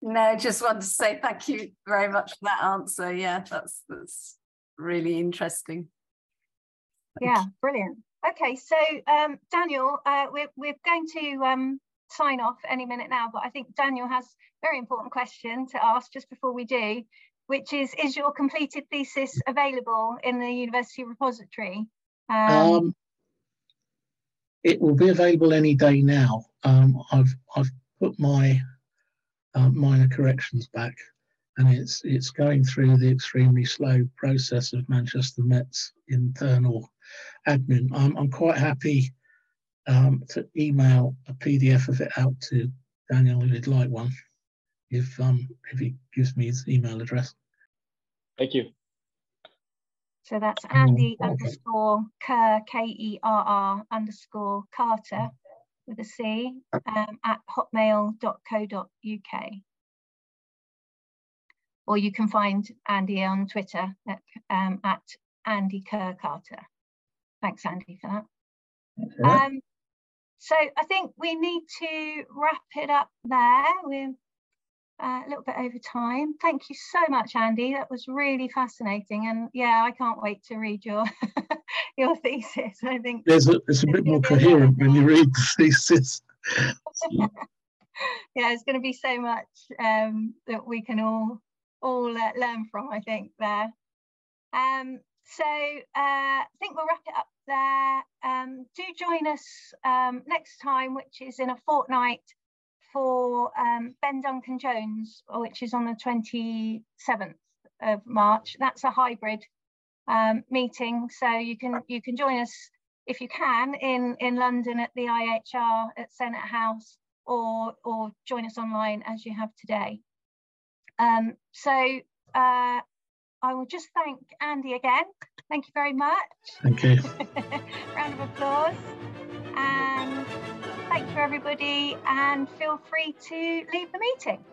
Speaker 3: No, just wanted to say thank you very much for that answer. Yeah, that's that's really interesting.
Speaker 1: Thank yeah, you. brilliant. Okay, so um, Daniel, uh, we're we're going to um, sign off any minute now, but I think Daniel has a very important question to ask just before we do, which is: Is your completed thesis available in the university repository?
Speaker 2: Um, um, it will be available any day now. Um, I've I've put my uh, minor corrections back, and it's it's going through the extremely slow process of Manchester Met's internal admin. I'm, I'm quite happy um, to email a PDF of it out to Daniel if he'd like one, if um, if he gives me his email address.
Speaker 4: Thank you.
Speaker 1: So that's Andy okay. underscore Kerr, K E R R underscore Carter with a C um, at hotmail.co.uk. Or you can find Andy on Twitter at, um, at Andy Kerr Carter. Thanks, Andy, for that. Right. Um, so I think we need to wrap it up there. We're uh, a little bit over time. Thank you so much, Andy. That was really fascinating, and yeah, I can't wait to read your your thesis. I think
Speaker 2: there's a, it's a bit more coherent when you read the thesis.
Speaker 1: yeah, it's going to be so much um, that we can all all uh, learn from. I think there. Um, so uh, I think we'll wrap it up there. Um, do join us um, next time, which is in a fortnight for um, Ben Duncan Jones, which is on the 27th of March. That's a hybrid um, meeting, so you can you can join us if you can in in London at the IHR at Senate House, or or join us online as you have today. Um, so uh, I will just thank Andy again. Thank you very much.
Speaker 2: Thank you.
Speaker 1: Round of applause. And thank you, everybody, and feel free to leave the meeting.